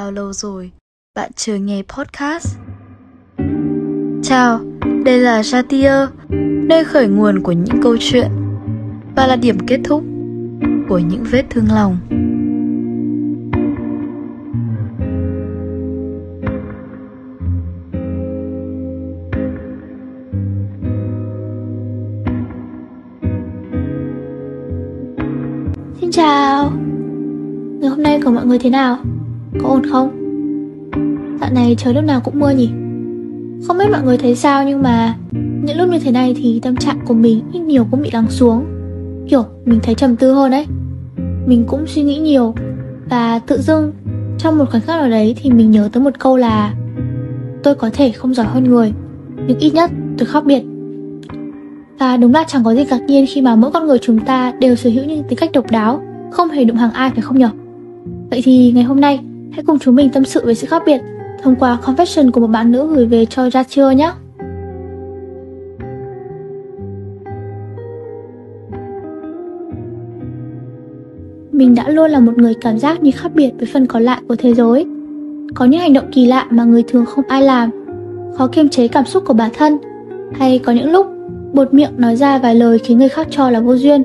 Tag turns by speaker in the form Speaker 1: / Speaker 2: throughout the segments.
Speaker 1: Bao lâu rồi bạn chưa nghe podcast? Chào, đây là Jatir, nơi khởi nguồn của những câu chuyện và là điểm kết thúc của những vết thương lòng.
Speaker 2: Xin chào Ngày hôm nay của mọi người thế nào? Có ổn không? Dạo này trời lúc nào cũng mưa nhỉ? Không biết mọi người thấy sao nhưng mà Những lúc như thế này thì tâm trạng của mình ít nhiều cũng bị lắng xuống Kiểu mình thấy trầm tư hơn đấy Mình cũng suy nghĩ nhiều Và tự dưng Trong một khoảnh khắc nào đấy thì mình nhớ tới một câu là Tôi có thể không giỏi hơn người Nhưng ít nhất tôi khác biệt và đúng là chẳng có gì ngạc nhiên khi mà mỗi con người chúng ta đều sở hữu những tính cách độc đáo, không hề đụng hàng ai phải không nhỉ? Vậy thì ngày hôm nay, hãy cùng chúng mình tâm sự về sự khác biệt thông qua confession của một bạn nữ gửi về cho Rachel nhé. Mình đã luôn là một người cảm giác như khác biệt với phần còn lại của thế giới. Có những hành động kỳ lạ mà người thường không ai làm, khó kiềm chế cảm xúc của bản thân, hay có những lúc Bột miệng nói ra vài lời khiến người khác cho là vô duyên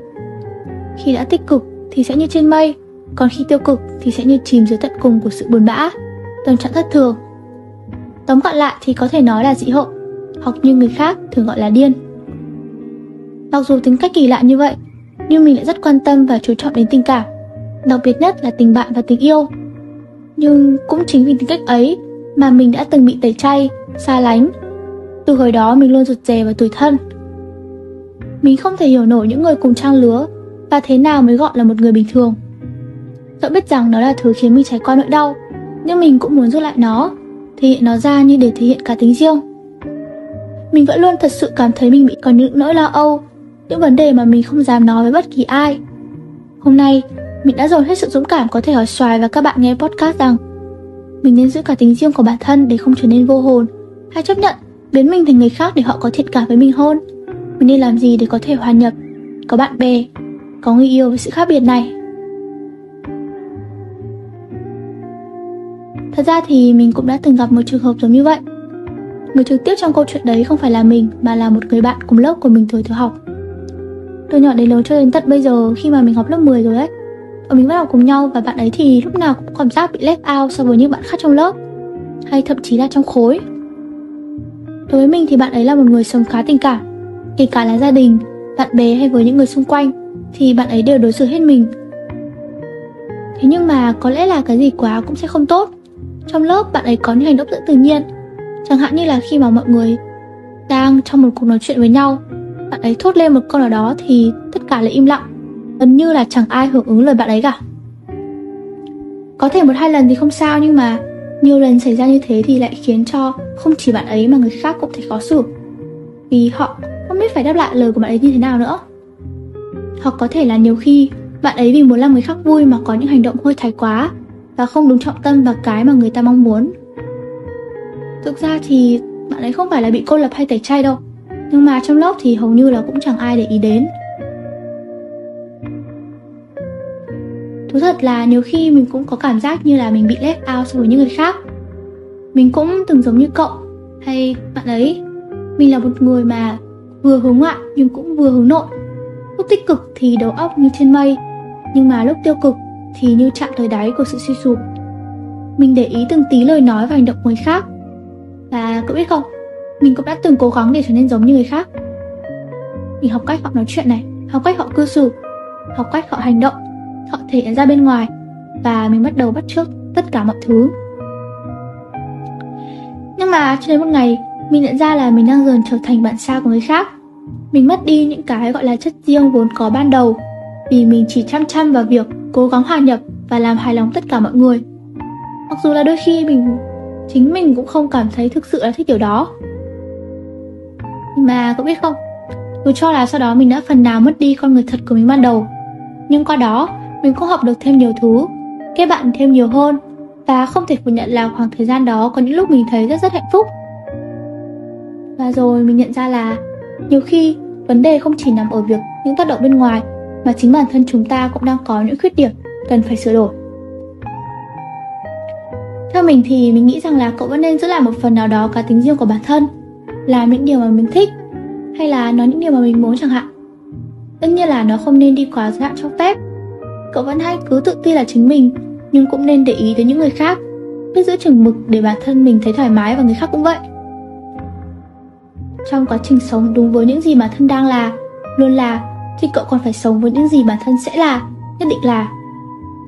Speaker 2: Khi đã tích cực thì sẽ như trên mây còn khi tiêu cực thì sẽ như chìm dưới tận cùng của sự buồn bã Tâm trạng thất thường. Tóm gọn lại thì có thể nói là dị hợm Hoặc như người khác thường gọi là điên. Mặc dù tính cách kỳ lạ như vậy Nhưng mình lại rất quan tâm và chú trọng đến tình cảm Đặc biệt nhất là tình bạn và tình yêu. Nhưng cũng chính vì tính cách ấy Mà mình đã từng bị tẩy chay, xa lánh. Từ hồi đó mình luôn rụt rè và tủi thân. Mình không thể hiểu nổi những người cùng trang lứa và thế nào mới gọi là một người bình thường. Dẫu biết rằng nó là thứ khiến mình trải qua nỗi đau, nhưng mình cũng muốn rút lại nó, thể hiện nó ra như để thể hiện cá tính riêng. Mình vẫn luôn thật sự cảm thấy mình bị có những nỗi lo âu, những vấn đề mà mình không dám nói với bất kỳ ai. Hôm nay, mình đã dồn hết sự dũng cảm có thể hỏi xoài và các bạn nghe podcast rằng mình nên giữ cả tính riêng của bản thân để không trở nên vô hồn, hay chấp nhận biến mình thành người khác để họ có thiện cảm với mình hơn mình nên làm gì để có thể hòa nhập có bạn bè có người yêu với sự khác biệt này thật ra thì mình cũng đã từng gặp một trường hợp giống như vậy người trực tiếp trong câu chuyện đấy không phải là mình mà là một người bạn cùng lớp của mình thời tiểu học từ nhỏ đến lớn cho đến tận bây giờ khi mà mình học lớp 10 rồi ấy bọn mình bắt học cùng nhau và bạn ấy thì lúc nào cũng cảm giác bị left out so với những bạn khác trong lớp hay thậm chí là trong khối đối với mình thì bạn ấy là một người sống khá tình cảm kể cả là gia đình, bạn bè hay với những người xung quanh thì bạn ấy đều đối xử hết mình. Thế nhưng mà có lẽ là cái gì quá cũng sẽ không tốt. Trong lớp bạn ấy có những hành động rất tự nhiên, chẳng hạn như là khi mà mọi người đang trong một cuộc nói chuyện với nhau, bạn ấy thốt lên một câu nào đó thì tất cả lại im lặng, gần như là chẳng ai hưởng ứng lời bạn ấy cả. Có thể một hai lần thì không sao nhưng mà nhiều lần xảy ra như thế thì lại khiến cho không chỉ bạn ấy mà người khác cũng thấy khó xử. Vì họ không biết phải đáp lại lời của bạn ấy như thế nào nữa. Hoặc có thể là nhiều khi bạn ấy vì muốn làm người khác vui mà có những hành động hơi thái quá và không đúng trọng tâm vào cái mà người ta mong muốn. Thực ra thì bạn ấy không phải là bị cô lập hay tẩy chay đâu, nhưng mà trong lớp thì hầu như là cũng chẳng ai để ý đến. Thú thật là nhiều khi mình cũng có cảm giác như là mình bị left out so với những người khác. Mình cũng từng giống như cậu hay bạn ấy. Mình là một người mà vừa hướng ngoại nhưng cũng vừa hướng nội. Lúc tích cực thì đầu óc như trên mây, nhưng mà lúc tiêu cực thì như chạm tới đáy của sự suy sụp. Mình để ý từng tí lời nói và hành động của người khác. Và cậu biết không, mình cũng đã từng cố gắng để trở nên giống như người khác. Mình học cách họ nói chuyện này, học cách họ cư xử, học cách họ hành động, họ thể hiện ra bên ngoài. Và mình bắt đầu bắt chước tất cả mọi thứ. Nhưng mà cho đến một ngày, mình nhận ra là mình đang dần trở thành bạn sao của người khác. Mình mất đi những cái gọi là chất riêng vốn có ban đầu vì mình chỉ chăm chăm vào việc cố gắng hòa nhập và làm hài lòng tất cả mọi người. Mặc dù là đôi khi mình, chính mình cũng không cảm thấy thực sự là thích điều đó. Mà cậu biết không, dù cho là sau đó mình đã phần nào mất đi con người thật của mình ban đầu, nhưng qua đó mình cũng học được thêm nhiều thứ, kết bạn thêm nhiều hơn và không thể phủ nhận là khoảng thời gian đó có những lúc mình thấy rất rất hạnh phúc. Và rồi mình nhận ra là nhiều khi vấn đề không chỉ nằm ở việc những tác động bên ngoài mà chính bản thân chúng ta cũng đang có những khuyết điểm cần phải sửa đổi. Theo mình thì mình nghĩ rằng là cậu vẫn nên giữ lại một phần nào đó cá tính riêng của bản thân, Làm những điều mà mình thích, Hay là nói những điều mà mình muốn chẳng hạn. Tất nhiên là nó không nên đi quá giới hạn cho phép. Cậu vẫn hay cứ tự ti là chính mình, Nhưng cũng nên để ý tới những người khác, Biết giữ chừng mực để bản thân mình thấy thoải mái và người khác cũng vậy. Trong quá trình sống đúng với những gì bản thân đang là, Luôn là thì cậu còn phải sống với những gì bản thân sẽ là, Nhất định là.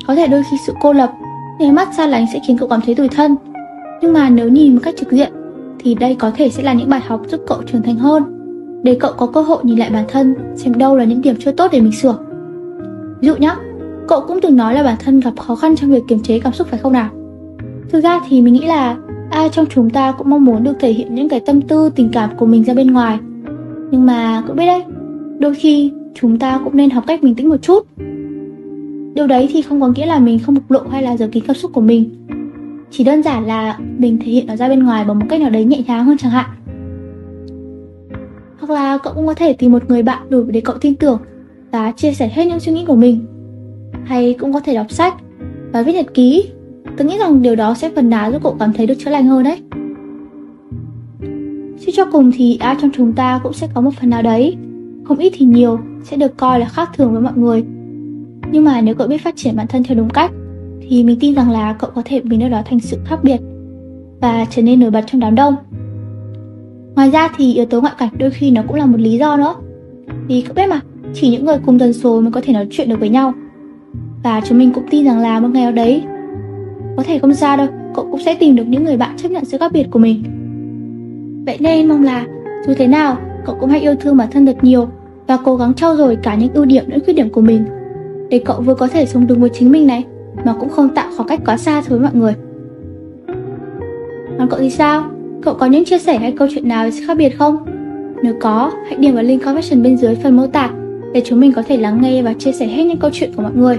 Speaker 2: Có thể đôi khi sự cô lập, Nháy mắt xa lánh sẽ khiến cậu cảm thấy tủi thân. Nhưng mà nếu nhìn một cách trực diện, Thì đây có thể sẽ là những bài học giúp cậu trưởng thành hơn, Để cậu có cơ hội nhìn lại bản thân, Xem đâu là những điểm chưa tốt để mình sửa. Ví dụ nhé Cậu cũng từng nói là bản thân gặp khó khăn trong việc kiềm chế cảm xúc phải không nào? Thực ra thì mình nghĩ là Ai trong chúng ta cũng mong muốn được thể hiện những cái tâm tư, tình cảm của mình ra bên ngoài. Nhưng mà cậu biết đấy, Đôi khi chúng ta cũng nên học cách bình tĩnh một chút. Điều đấy thì không có nghĩa là mình không bộc lộ hay là giấu kín cảm xúc của mình. Chỉ đơn giản là mình thể hiện nó ra bên ngoài bằng một cách nào đấy nhẹ nhàng hơn chẳng hạn. Hoặc là cậu cũng có thể tìm một người bạn đủ để cậu tin tưởng Và chia sẻ hết những suy nghĩ của mình. Hay cũng có thể đọc sách và viết nhật ký. Tôi nghĩ rằng điều đó sẽ phần nào giúp cậu cảm thấy được chữa lành hơn đấy. Suy cho cùng thì ai trong chúng ta cũng sẽ có một phần nào đấy. Không ít thì nhiều, sẽ được coi là khác thường với mọi người. Nhưng mà nếu cậu biết phát triển bản thân theo đúng cách, Thì mình tin rằng là cậu có thể biến điều đó thành sự khác biệt Và trở nên nổi bật trong đám đông. Ngoài ra thì yếu tố ngoại cảnh đôi khi nó cũng là một lý do nữa. Vì cậu biết mà, Chỉ những người cùng tần số mới có thể nói chuyện được với nhau. Và chúng mình cũng tin rằng là một ngày nào đấy, Có thể không xa đâu, Cậu cũng sẽ tìm được những người bạn chấp nhận sự khác biệt của mình. Vậy nên mong là Dù thế nào, Cậu cũng hãy yêu thương bản thân thật nhiều. Và cố gắng trau dồi cả những ưu điểm lẫn khuyết điểm của mình để cậu vừa có thể sống đúng với chính mình này mà cũng không tạo khoảng cách quá xa với mọi người. Còn cậu thì sao? Cậu có những chia sẻ hay câu chuyện nào khác biệt không? Nếu có, hãy điền vào link caption bên dưới phần mô tả để chúng mình có thể lắng nghe và chia sẻ hết những câu chuyện của mọi người.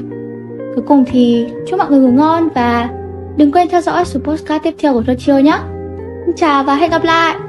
Speaker 2: Cuối cùng thì chúc mọi người ngủ ngon và đừng quên theo dõi số podcast tiếp theo của Trưa nhé. Chào và hẹn gặp lại!